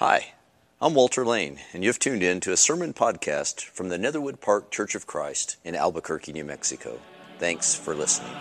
Hi, I'm Walter Lane, and you've tuned in to a sermon podcast from the Netherwood Park Church of Christ in Albuquerque, New Mexico. Thanks for listening.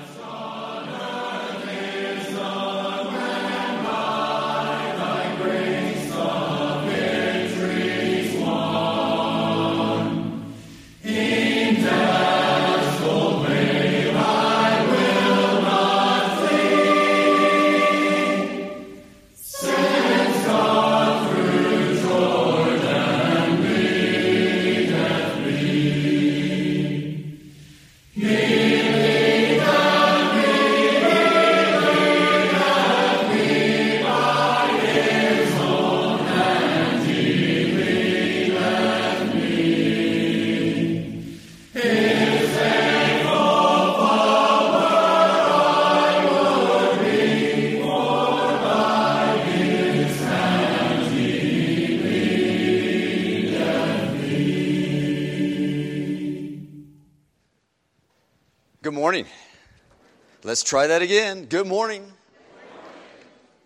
Let's try that again. Good morning.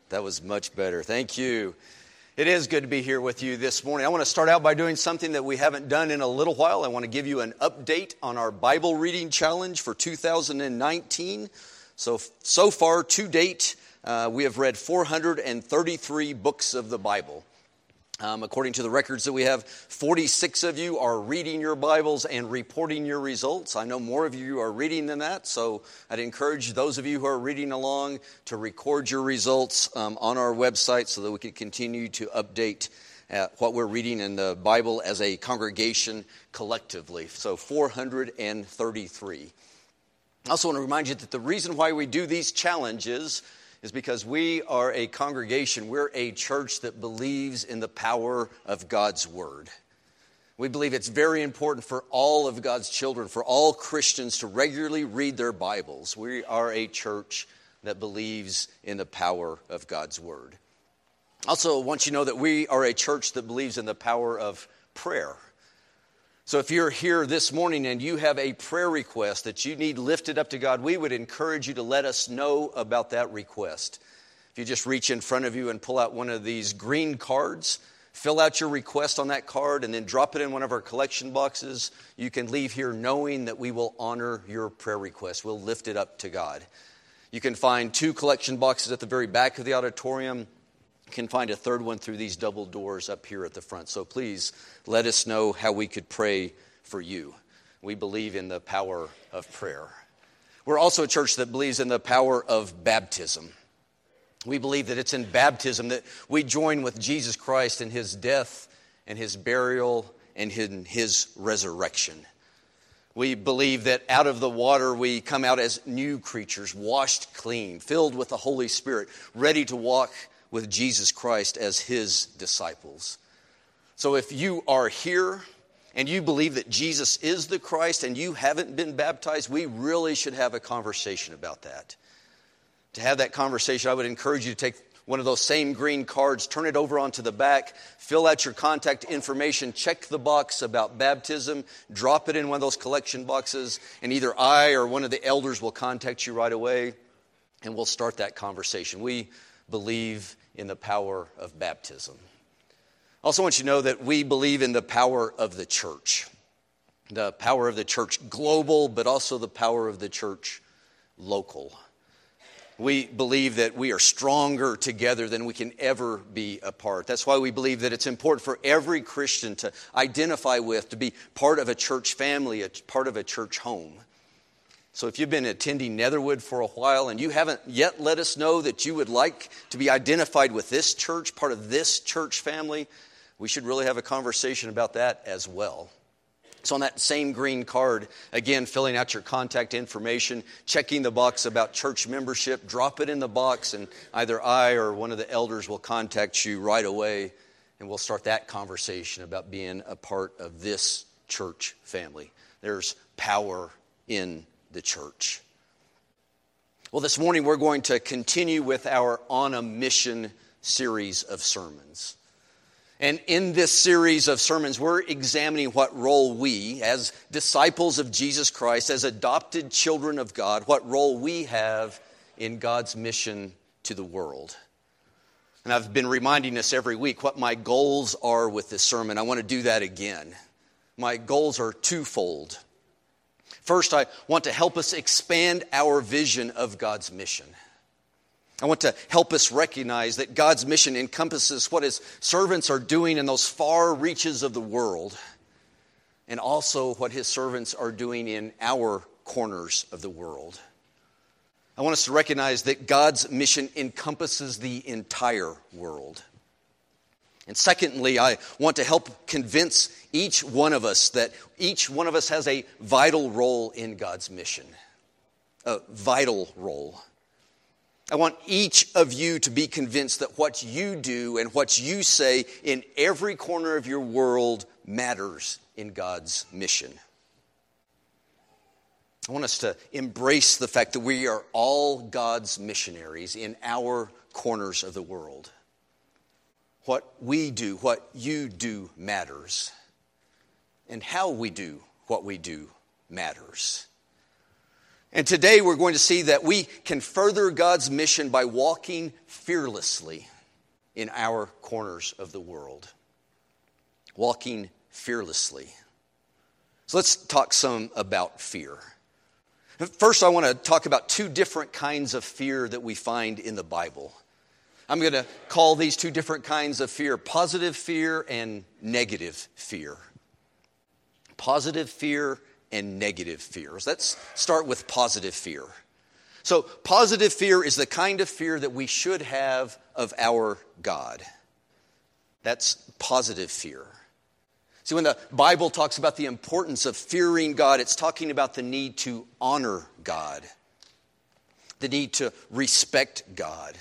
That was much better. Thank you. It is good to be here with you this morning. I want to start out by doing something that we haven't done in a little while. I want to give you an update on our Bible reading challenge for 2019. So, so far to date, uh, we have read 433 books of the Bible. Um, according to the records that we have, 46 of you are reading your Bibles and reporting your results. I know more of you are reading than that, so I'd encourage those of you who are reading along to record your results um, on our website so that we can continue to update uh, what we're reading in the Bible as a congregation collectively. So 433. I also want to remind you that the reason why we do these challenges is because we are a congregation, we're a church that believes in the power of God's Word. We believe it's very important for all of God's children, for all Christians to regularly read their Bibles. We are a church that believes in the power of God's Word. Also, I want you to know that we are a church that believes in the power of prayer. So, if you're here this morning and you have a prayer request that you need lifted up to God, we would encourage you to let us know about that request. If you just reach in front of you and pull out one of these green cards, fill out your request on that card, and then drop it in one of our collection boxes, you can leave here knowing that we will honor your prayer request. We'll lift it up to God. You can find two collection boxes at the very back of the auditorium can find a third one through these double doors up here at the front. So please let us know how we could pray for you. We believe in the power of prayer. We're also a church that believes in the power of baptism. We believe that it's in baptism that we join with Jesus Christ in his death and his burial and in his resurrection. We believe that out of the water we come out as new creatures, washed clean, filled with the Holy Spirit, ready to walk with Jesus Christ as his disciples. So if you are here and you believe that Jesus is the Christ and you haven't been baptized, we really should have a conversation about that. To have that conversation, I would encourage you to take one of those same green cards, turn it over onto the back, fill out your contact information, check the box about baptism, drop it in one of those collection boxes, and either I or one of the elders will contact you right away and we'll start that conversation. We believe in the power of baptism. I also want you to know that we believe in the power of the church. The power of the church global, but also the power of the church local. We believe that we are stronger together than we can ever be apart. That's why we believe that it's important for every Christian to identify with, to be part of a church family, a part of a church home. So if you've been attending Netherwood for a while and you haven't yet let us know that you would like to be identified with this church, part of this church family, we should really have a conversation about that as well. So, on that same green card, again, filling out your contact information, checking the box about church membership, drop it in the box, and either I or one of the elders will contact you right away, and we'll start that conversation about being a part of this church family. There's power in the church. Well, this morning we're going to continue with our On a Mission series of sermons. And in this series of sermons, we're examining what role we, as disciples of Jesus Christ, as adopted children of God, what role we have in God's mission to the world. And I've been reminding us every week what my goals are with this sermon. I want to do that again. My goals are twofold. First, I want to help us expand our vision of God's mission. I want to help us recognize that God's mission encompasses what his servants are doing in those far reaches of the world, and also what his servants are doing in our corners of the world. I want us to recognize that God's mission encompasses the entire world. And secondly, I want to help convince each one of us that each one of us has a vital role in God's mission. A vital role. I want each of you to be convinced that what you do and what you say in every corner of your world matters in God's mission. I want us to embrace the fact that we are all God's missionaries in our corners of the world. What we do, what you do matters. And how we do what we do matters. And today we're going to see that we can further God's mission by walking fearlessly in our corners of the world. Walking fearlessly. So let's talk some about fear. First, I want to talk about two different kinds of fear that we find in the Bible. I'm going to call these two different kinds of fear positive fear and negative fear. Positive fear and negative fears. Let's start with positive fear. So, positive fear is the kind of fear that we should have of our God. That's positive fear. See, when the Bible talks about the importance of fearing God, it's talking about the need to honor God, the need to respect God,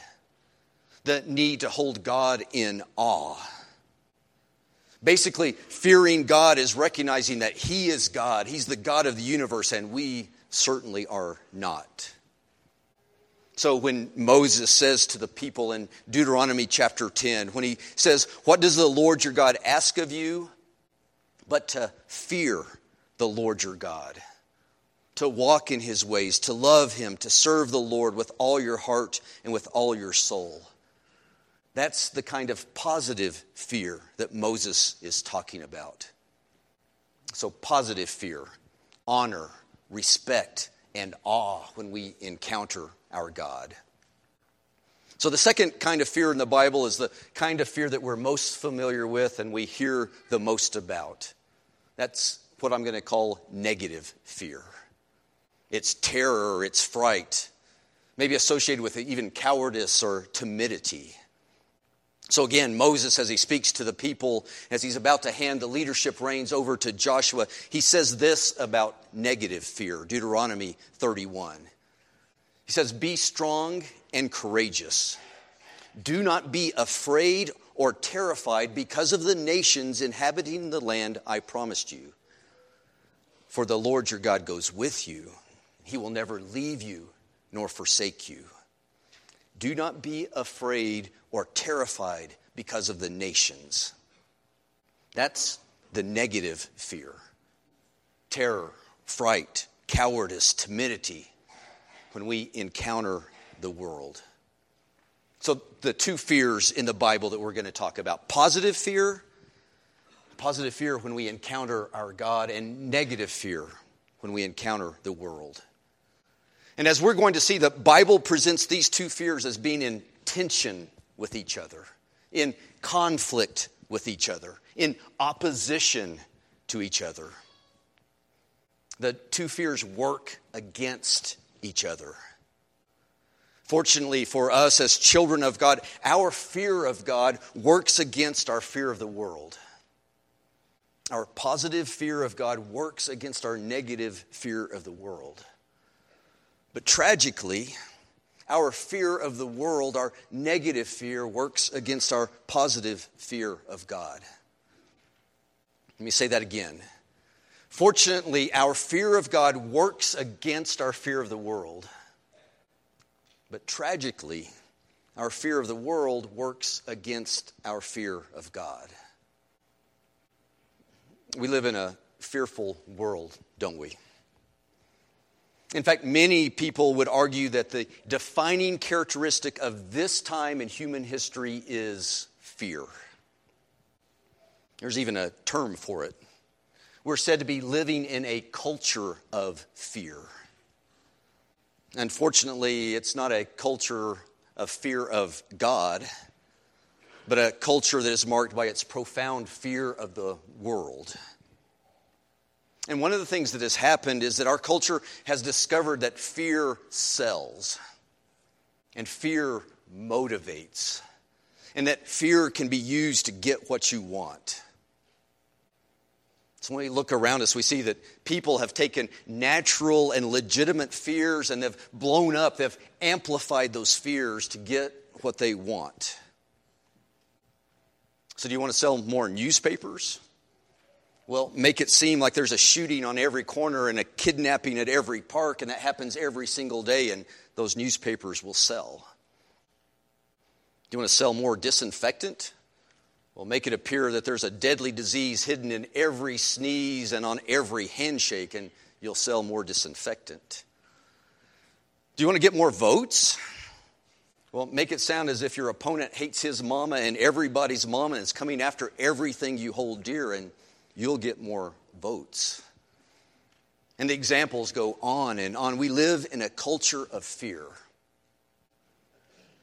the need to hold God in awe. Basically, fearing God is recognizing that He is God, He's the God of the universe, and we certainly are not. So when Moses says to the people in Deuteronomy chapter 10, when he says, What does the Lord your God ask of you? but to fear the Lord your God, to walk in his ways, to love him, to serve the Lord with all your heart and with all your soul. That's the kind of positive fear that Moses is talking about. So, positive fear, honor, respect, and awe when we encounter our God. So, the second kind of fear in the Bible is the kind of fear that we're most familiar with and we hear the most about. That's what I'm going to call negative fear. It's terror, it's fright, maybe associated with even cowardice or timidity. So again, Moses, as he speaks to the people, as he's about to hand the leadership reins over to Joshua, he says this about negative fear Deuteronomy 31. He says, Be strong and courageous. Do not be afraid or terrified because of the nations inhabiting the land I promised you. For the Lord your God goes with you, he will never leave you nor forsake you. Do not be afraid or terrified because of the nations. That's the negative fear terror, fright, cowardice, timidity when we encounter the world. So, the two fears in the Bible that we're going to talk about positive fear, positive fear when we encounter our God, and negative fear when we encounter the world. And as we're going to see, the Bible presents these two fears as being in tension with each other, in conflict with each other, in opposition to each other. The two fears work against each other. Fortunately for us as children of God, our fear of God works against our fear of the world. Our positive fear of God works against our negative fear of the world. But tragically, our fear of the world, our negative fear, works against our positive fear of God. Let me say that again. Fortunately, our fear of God works against our fear of the world. But tragically, our fear of the world works against our fear of God. We live in a fearful world, don't we? In fact, many people would argue that the defining characteristic of this time in human history is fear. There's even a term for it. We're said to be living in a culture of fear. Unfortunately, it's not a culture of fear of God, but a culture that is marked by its profound fear of the world. And one of the things that has happened is that our culture has discovered that fear sells and fear motivates, and that fear can be used to get what you want. So when we look around us, we see that people have taken natural and legitimate fears and they've blown up, they've amplified those fears to get what they want. So, do you want to sell more newspapers? Well, make it seem like there's a shooting on every corner and a kidnapping at every park, and that happens every single day, and those newspapers will sell. Do you want to sell more disinfectant? Well, make it appear that there's a deadly disease hidden in every sneeze and on every handshake, and you'll sell more disinfectant. Do you want to get more votes? Well, make it sound as if your opponent hates his mama and everybody's mama and is coming after everything you hold dear, and you'll get more votes. And the examples go on and on. We live in a culture of fear.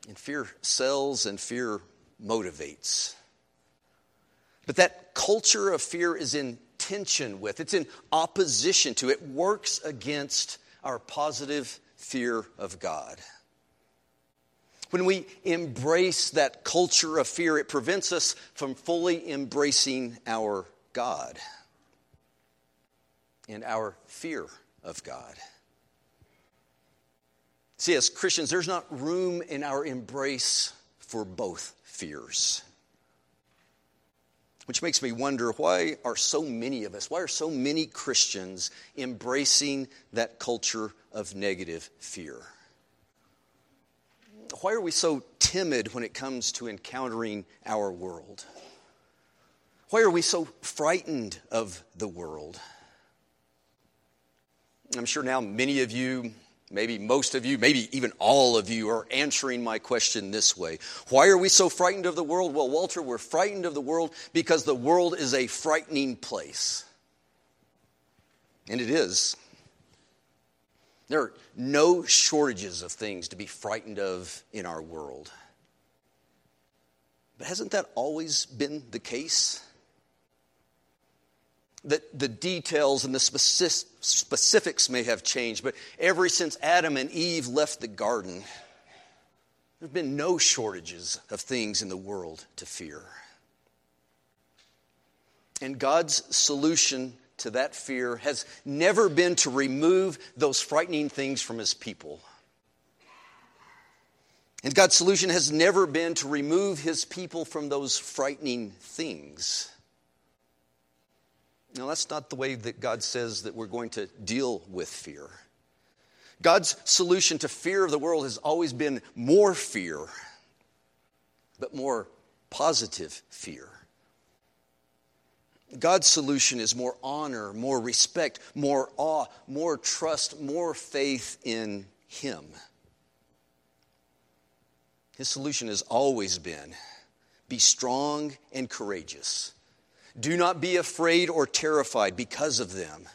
And fear sells and fear motivates. But that culture of fear is in tension with, it's in opposition to, it works against our positive fear of God. When we embrace that culture of fear, it prevents us from fully embracing our God and our fear of God. See, as Christians, there's not room in our embrace for both fears. Which makes me wonder why are so many of us, why are so many Christians embracing that culture of negative fear? why are we so timid when it comes to encountering our world? Why are we so frightened of the world? I'm sure now many of you, maybe most of you, maybe even all of you are answering my question this way. Why are we so frightened of the world? Well, Walter, we're frightened of the world because the world is a frightening place. And it is. There are no shortages of things to be frightened of in our world. But hasn't that always been the case? That the details and the specifics may have changed, but ever since Adam and Eve left the garden, there have been no shortages of things in the world to fear. And God's solution to that fear has never been to remove those frightening things from his people. And God's solution has never been to remove his people from those frightening things. Now, that's not the way that God says that we're going to deal with fear. God's solution to fear of the world has always been more fear, but more positive fear. God's solution is more honor, more respect, more awe, more trust, more faith in Him. His solution has always been be strong and courageous. Do not be afraid or terrified because of them.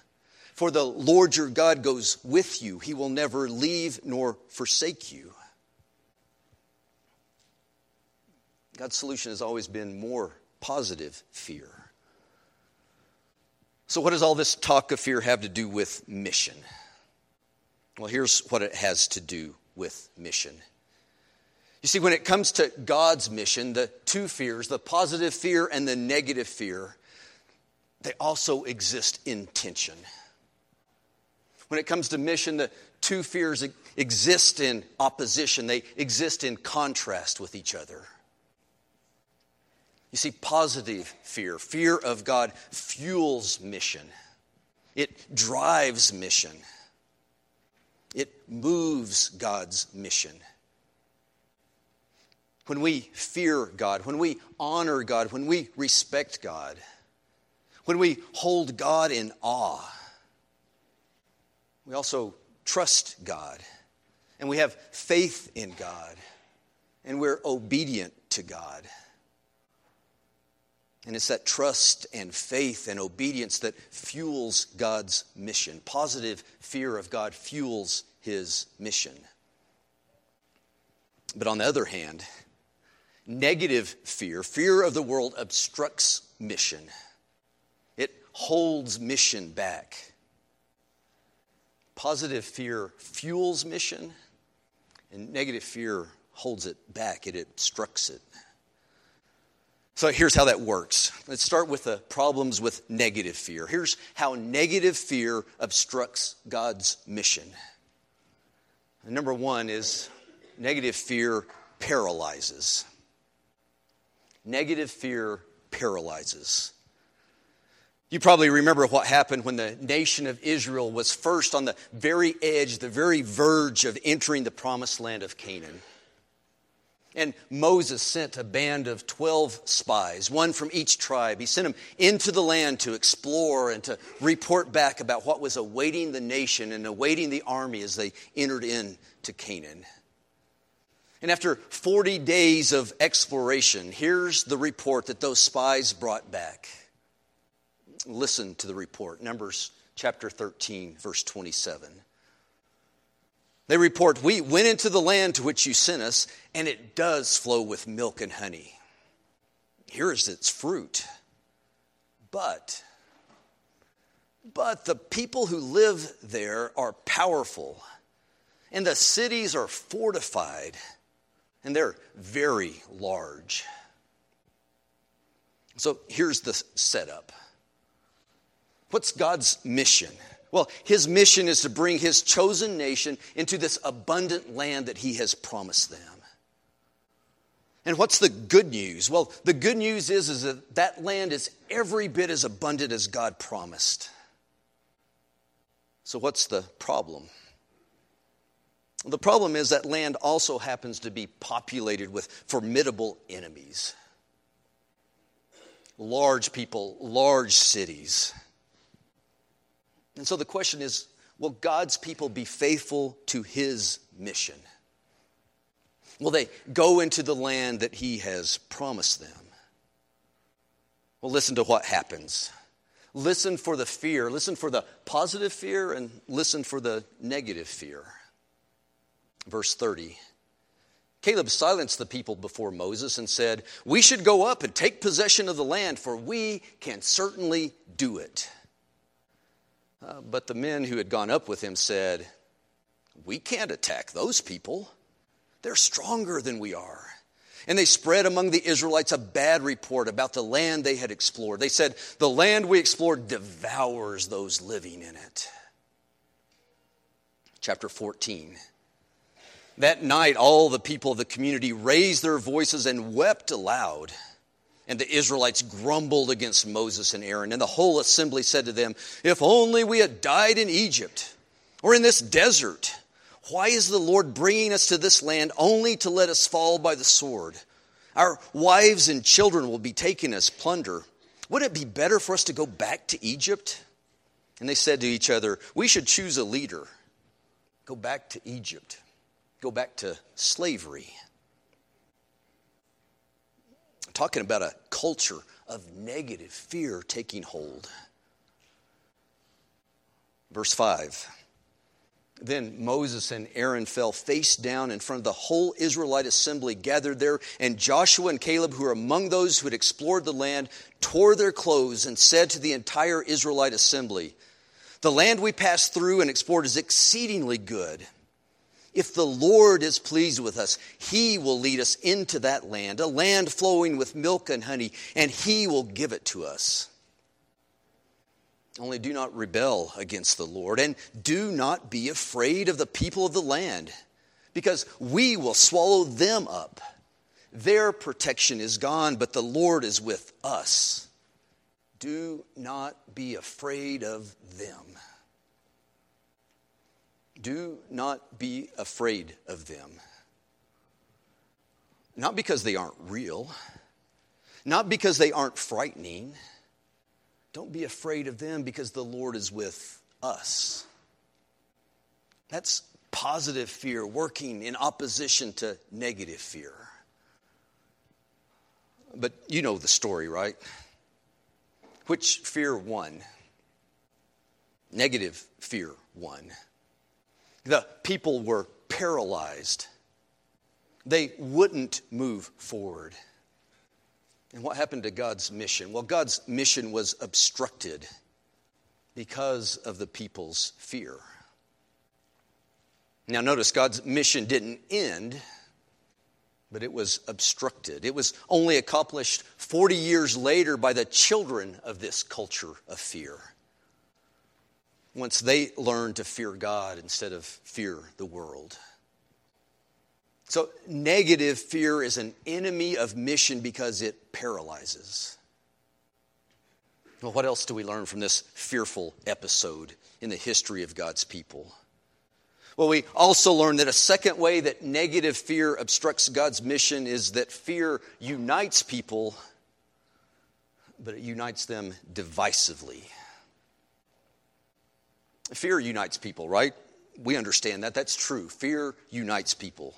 For the Lord your God goes with you, He will never leave nor forsake you. God's solution has always been more positive fear. So, what does all this talk of fear have to do with mission? Well, here's what it has to do with mission. You see, when it comes to God's mission, the two fears, the positive fear and the negative fear, they also exist in tension. When it comes to mission, the two fears exist in opposition, they exist in contrast with each other. You see, positive fear, fear of God, fuels mission, it drives mission, it moves God's mission. When we fear God, when we honor God, when we respect God, when we hold God in awe, we also trust God, and we have faith in God, and we're obedient to God. And it's that trust and faith and obedience that fuels God's mission. Positive fear of God fuels his mission. But on the other hand, negative fear, fear of the world, obstructs mission. It holds mission back. Positive fear fuels mission, and negative fear holds it back, it obstructs it. So here's how that works. Let's start with the problems with negative fear. Here's how negative fear obstructs God's mission. Number one is negative fear paralyzes. Negative fear paralyzes. You probably remember what happened when the nation of Israel was first on the very edge, the very verge of entering the promised land of Canaan. And Moses sent a band of 12 spies, one from each tribe. He sent them into the land to explore and to report back about what was awaiting the nation and awaiting the army as they entered into Canaan. And after 40 days of exploration, here's the report that those spies brought back. Listen to the report, Numbers chapter 13, verse 27. They report, We went into the land to which you sent us, and it does flow with milk and honey. Here is its fruit. But, but the people who live there are powerful, and the cities are fortified, and they're very large. So here's the setup. What's God's mission? Well, his mission is to bring his chosen nation into this abundant land that he has promised them. And what's the good news? Well, the good news is, is that that land is every bit as abundant as God promised. So, what's the problem? The problem is that land also happens to be populated with formidable enemies. Large people, large cities. And so the question is will God's people be faithful to his mission? Will they go into the land that he has promised them? Well, listen to what happens. Listen for the fear. Listen for the positive fear and listen for the negative fear. Verse 30. Caleb silenced the people before Moses and said, We should go up and take possession of the land, for we can certainly do it. Uh, but the men who had gone up with him said, We can't attack those people. They're stronger than we are. And they spread among the Israelites a bad report about the land they had explored. They said, The land we explored devours those living in it. Chapter 14. That night, all the people of the community raised their voices and wept aloud. And the Israelites grumbled against Moses and Aaron. And the whole assembly said to them, If only we had died in Egypt or in this desert. Why is the Lord bringing us to this land only to let us fall by the sword? Our wives and children will be taken as plunder. Wouldn't it be better for us to go back to Egypt? And they said to each other, We should choose a leader. Go back to Egypt. Go back to slavery talking about a culture of negative fear taking hold. Verse 5. Then Moses and Aaron fell face down in front of the whole Israelite assembly gathered there, and Joshua and Caleb, who were among those who had explored the land, tore their clothes and said to the entire Israelite assembly, The land we passed through and explored is exceedingly good. If the Lord is pleased with us, He will lead us into that land, a land flowing with milk and honey, and He will give it to us. Only do not rebel against the Lord, and do not be afraid of the people of the land, because we will swallow them up. Their protection is gone, but the Lord is with us. Do not be afraid of them. Do not be afraid of them. Not because they aren't real, not because they aren't frightening. Don't be afraid of them because the Lord is with us. That's positive fear working in opposition to negative fear. But you know the story, right? Which fear won? Negative fear won. The people were paralyzed, they wouldn't move forward. And what happened to God's mission? Well, God's mission was obstructed because of the people's fear. Now, notice God's mission didn't end, but it was obstructed. It was only accomplished 40 years later by the children of this culture of fear. Once they learn to fear God instead of fear the world. So, negative fear is an enemy of mission because it paralyzes. Well, what else do we learn from this fearful episode in the history of God's people? Well, we also learn that a second way that negative fear obstructs God's mission is that fear unites people, but it unites them divisively. Fear unites people, right? We understand that. That's true. Fear unites people.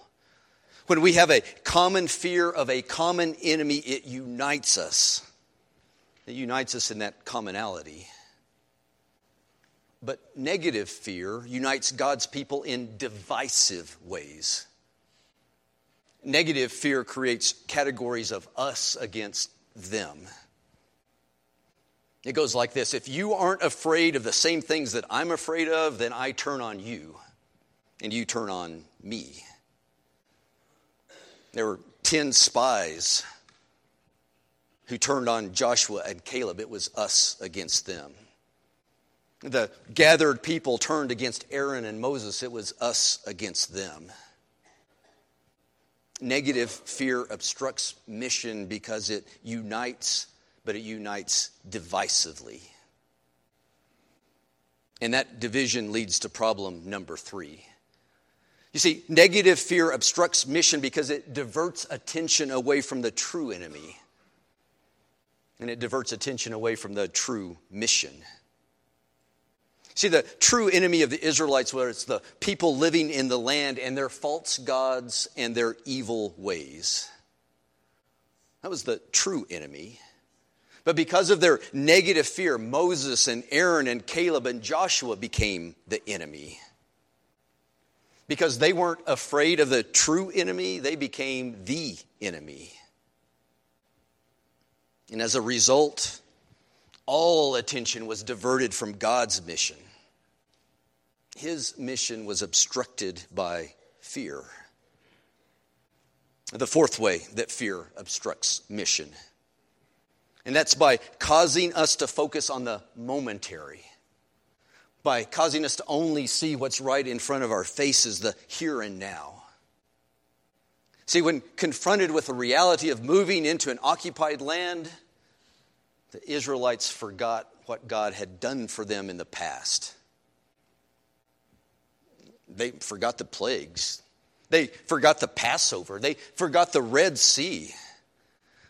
When we have a common fear of a common enemy, it unites us. It unites us in that commonality. But negative fear unites God's people in divisive ways. Negative fear creates categories of us against them. It goes like this If you aren't afraid of the same things that I'm afraid of, then I turn on you, and you turn on me. There were 10 spies who turned on Joshua and Caleb. It was us against them. The gathered people turned against Aaron and Moses. It was us against them. Negative fear obstructs mission because it unites, but it unites divisively. And that division leads to problem number three. You see, negative fear obstructs mission because it diverts attention away from the true enemy. And it diverts attention away from the true mission. See, the true enemy of the Israelites was the people living in the land and their false gods and their evil ways. That was the true enemy. But because of their negative fear, Moses and Aaron and Caleb and Joshua became the enemy. Because they weren't afraid of the true enemy, they became the enemy. And as a result, all attention was diverted from God's mission his mission was obstructed by fear. The fourth way that fear obstructs mission, and that's by causing us to focus on the momentary, by causing us to only see what's right in front of our faces, the here and now. See, when confronted with the reality of moving into an occupied land, the Israelites forgot what God had done for them in the past. They forgot the plagues. They forgot the Passover. They forgot the Red Sea.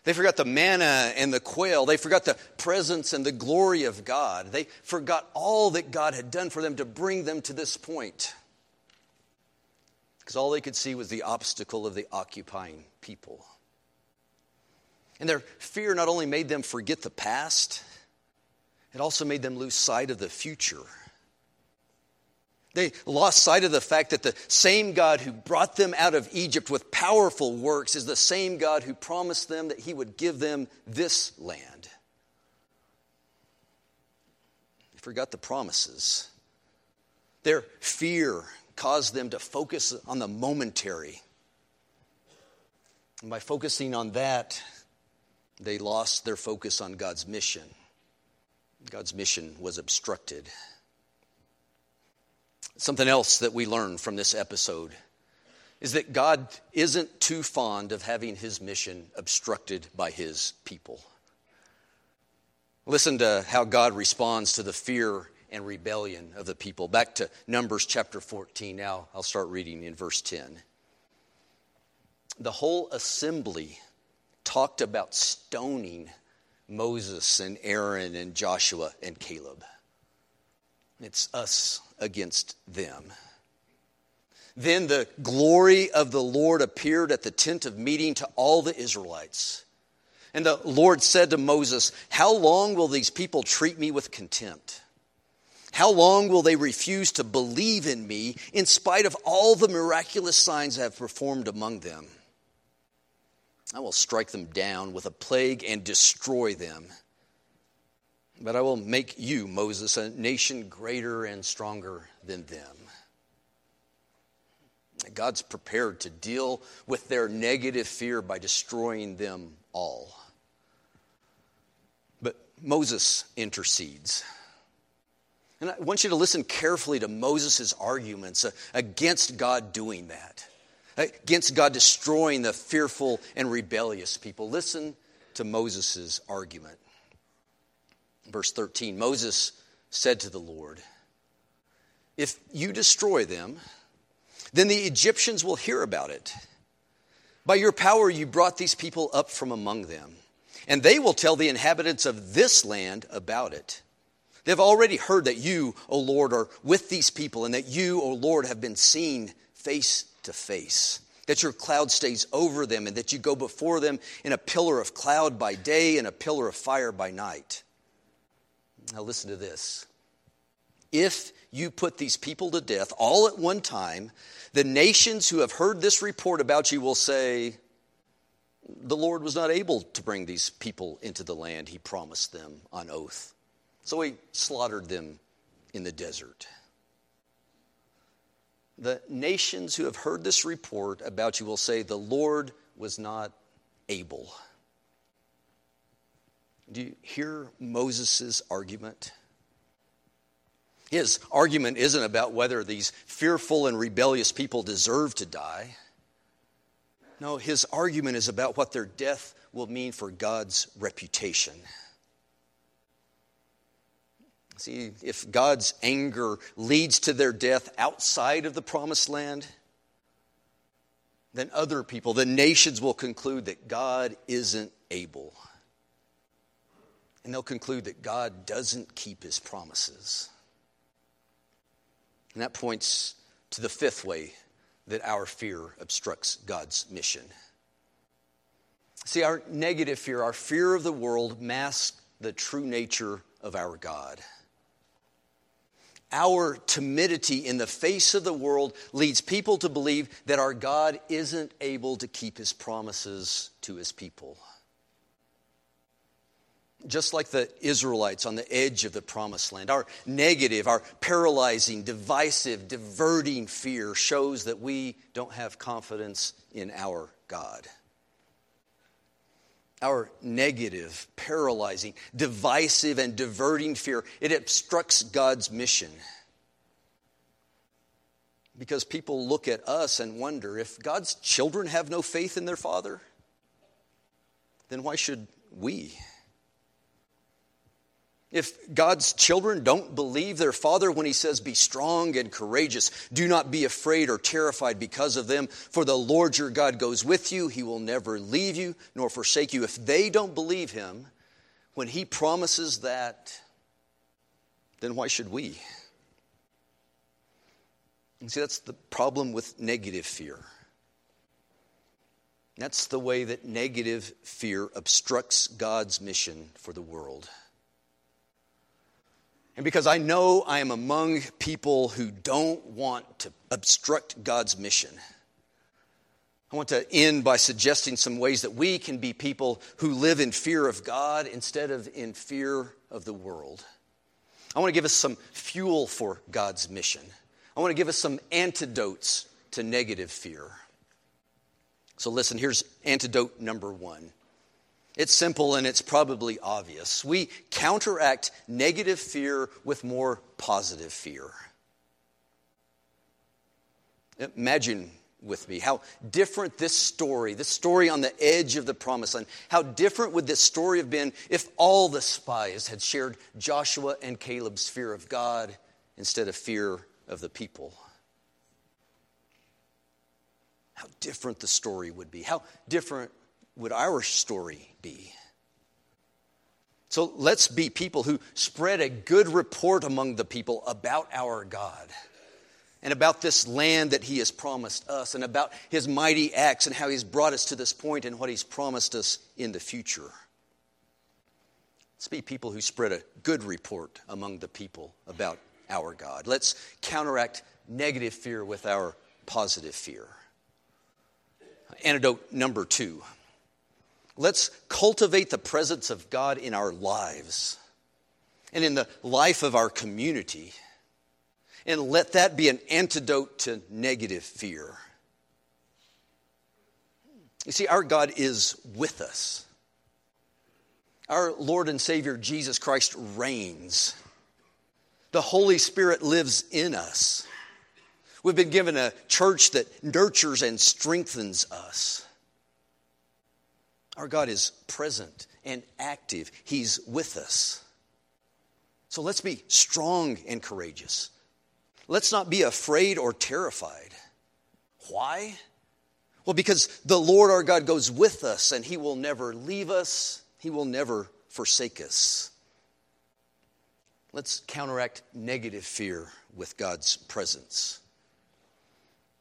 They forgot the manna and the quail. They forgot the presence and the glory of God. They forgot all that God had done for them to bring them to this point. Because all they could see was the obstacle of the occupying people. And their fear not only made them forget the past, it also made them lose sight of the future. They lost sight of the fact that the same God who brought them out of Egypt with powerful works is the same God who promised them that he would give them this land. They forgot the promises. Their fear caused them to focus on the momentary. And by focusing on that, they lost their focus on God's mission. God's mission was obstructed. Something else that we learn from this episode is that God isn't too fond of having his mission obstructed by his people. Listen to how God responds to the fear and rebellion of the people. Back to Numbers chapter 14. Now I'll start reading in verse 10. The whole assembly talked about stoning Moses and Aaron and Joshua and Caleb. It's us against them. Then the glory of the Lord appeared at the tent of meeting to all the Israelites. And the Lord said to Moses, How long will these people treat me with contempt? How long will they refuse to believe in me in spite of all the miraculous signs I have performed among them? I will strike them down with a plague and destroy them. But I will make you, Moses, a nation greater and stronger than them. God's prepared to deal with their negative fear by destroying them all. But Moses intercedes. And I want you to listen carefully to Moses' arguments against God doing that, against God destroying the fearful and rebellious people. Listen to Moses' argument. Verse 13 Moses said to the Lord, If you destroy them, then the Egyptians will hear about it. By your power, you brought these people up from among them, and they will tell the inhabitants of this land about it. They've already heard that you, O Lord, are with these people, and that you, O Lord, have been seen face to face. That your cloud stays over them, and that you go before them in a pillar of cloud by day and a pillar of fire by night. Now, listen to this. If you put these people to death all at one time, the nations who have heard this report about you will say, The Lord was not able to bring these people into the land he promised them on oath. So he slaughtered them in the desert. The nations who have heard this report about you will say, The Lord was not able. Do you hear Moses' argument? His argument isn't about whether these fearful and rebellious people deserve to die. No, his argument is about what their death will mean for God's reputation. See, if God's anger leads to their death outside of the promised land, then other people, the nations, will conclude that God isn't able. And they'll conclude that God doesn't keep his promises. And that points to the fifth way that our fear obstructs God's mission. See, our negative fear, our fear of the world, masks the true nature of our God. Our timidity in the face of the world leads people to believe that our God isn't able to keep his promises to his people just like the Israelites on the edge of the promised land. Our negative, our paralyzing, divisive, diverting fear shows that we don't have confidence in our God. Our negative, paralyzing, divisive, and diverting fear, it obstructs God's mission. Because people look at us and wonder if God's children have no faith in their Father, then why should we? If God's children don't believe their father when he says, Be strong and courageous, do not be afraid or terrified because of them, for the Lord your God goes with you. He will never leave you nor forsake you. If they don't believe him when he promises that, then why should we? And see, that's the problem with negative fear. That's the way that negative fear obstructs God's mission for the world. And because I know I am among people who don't want to obstruct God's mission, I want to end by suggesting some ways that we can be people who live in fear of God instead of in fear of the world. I want to give us some fuel for God's mission. I want to give us some antidotes to negative fear. So, listen, here's antidote number one it's simple and it's probably obvious. We counteract negative fear with more positive fear. Imagine with me how different this story, this story on the edge of the promised land, how different would this story have been if all the spies had shared Joshua and Caleb's fear of God instead of fear of the people? How different the story would be. How different would our story be? So let's be people who spread a good report among the people about our God. and about this land that He has promised us, and about His mighty acts and how He's brought us to this point and what He's promised us in the future. Let's be people who spread a good report among the people about our God. Let's counteract negative fear with our positive fear. Antidote number two. Let's cultivate the presence of God in our lives and in the life of our community. And let that be an antidote to negative fear. You see, our God is with us. Our Lord and Savior Jesus Christ reigns. The Holy Spirit lives in us. We've been given a church that nurtures and strengthens us. Our God is present and active, He's with us. So let's be strong and courageous. Let's not be afraid or terrified. Why? Well, because the Lord our God goes with us and He will never leave us, He will never forsake us. Let's counteract negative fear with God's presence.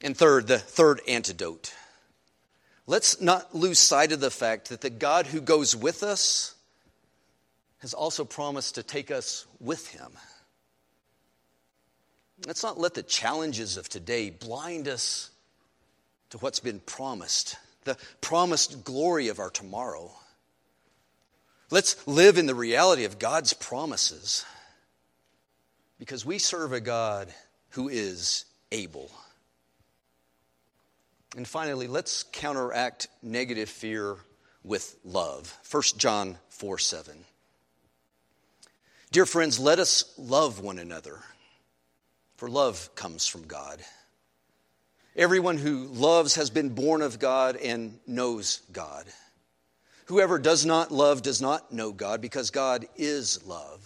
And third, the third antidote. Let's not lose sight of the fact that the God who goes with us has also promised to take us with him. Let's not let the challenges of today blind us to what's been promised, the promised glory of our tomorrow. Let's live in the reality of God's promises because we serve a God who is able. And finally, let's counteract negative fear with love. 1 John 4 7. Dear friends, let us love one another, for love comes from God. Everyone who loves has been born of God and knows God. Whoever does not love does not know God, because God is love.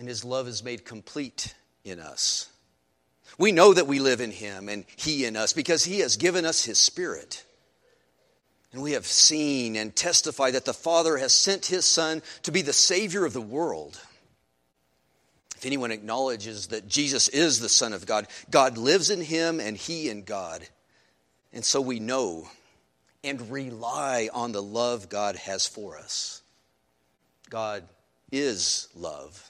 and his love is made complete in us. We know that we live in him and he in us because he has given us his spirit. And we have seen and testified that the Father has sent his Son to be the Savior of the world. If anyone acknowledges that Jesus is the Son of God, God lives in him and he in God. And so we know and rely on the love God has for us. God is love.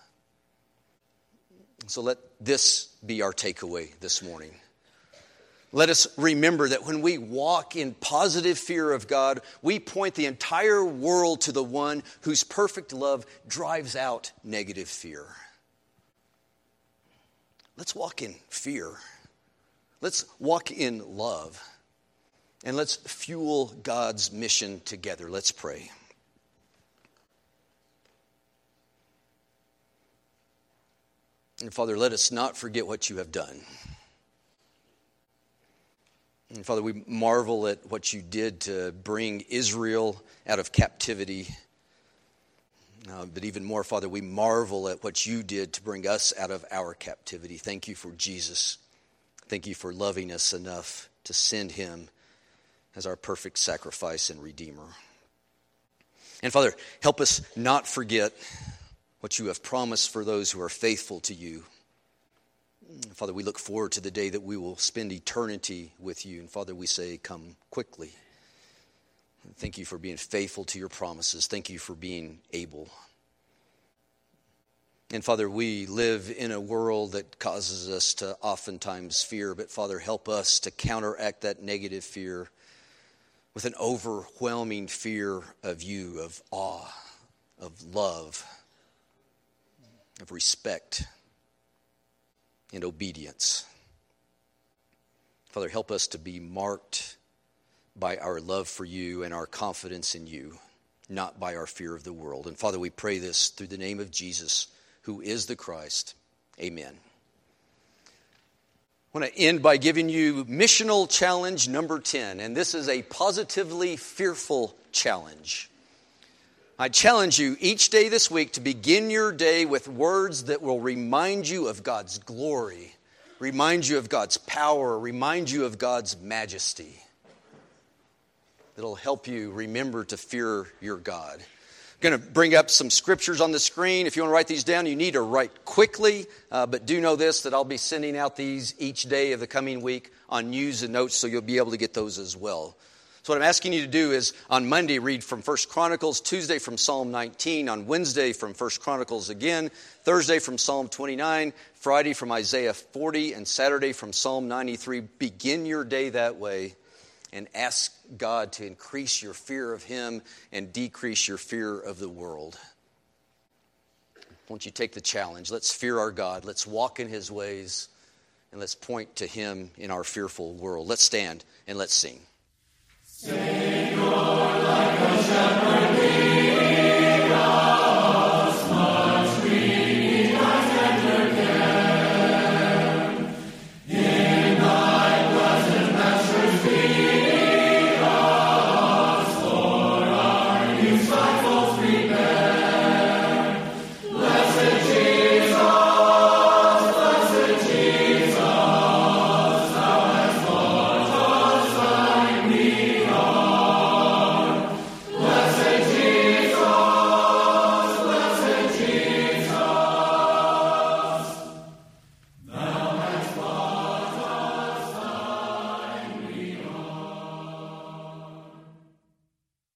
So let this be our takeaway this morning. Let us remember that when we walk in positive fear of God, we point the entire world to the one whose perfect love drives out negative fear. Let's walk in fear. Let's walk in love. And let's fuel God's mission together. Let's pray. And Father, let us not forget what you have done. And Father, we marvel at what you did to bring Israel out of captivity. Uh, but even more, Father, we marvel at what you did to bring us out of our captivity. Thank you for Jesus. Thank you for loving us enough to send him as our perfect sacrifice and redeemer. And Father, help us not forget what you have promised for those who are faithful to you. Father, we look forward to the day that we will spend eternity with you. And Father, we say, come quickly. Thank you for being faithful to your promises. Thank you for being able. And Father, we live in a world that causes us to oftentimes fear, but Father, help us to counteract that negative fear with an overwhelming fear of you, of awe, of love, of respect, and obedience. Father, help us to be marked by our love for you and our confidence in you, not by our fear of the world. And Father, we pray this through the name of Jesus who is the Christ. Amen. I want to end by giving you missional challenge number 10, and this is a positively fearful challenge. I challenge you each day this week to begin your day with words that will remind you of God's glory, remind you of God's power, remind you of God's majesty. It'll help you remember to fear your God I'm going to bring up some scriptures on the screen. If you want to write these down, you need to write quickly. Uh, but do know this that I'll be sending out these each day of the coming week on news and notes, so you'll be able to get those as well. So what I'm asking you to do is on Monday read from First Chronicles, Tuesday from Psalm 19, on Wednesday from First Chronicles again, Thursday from Psalm 29, Friday from Isaiah 40, and Saturday from Psalm 93. Begin your day that way and ask God to increase your fear of Him and decrease your fear of the world. Won't you take the challenge? Let's fear our God. Let's walk in His ways and let's point to Him in our fearful world. Let's stand and let's sing. Savior, like a shepherd.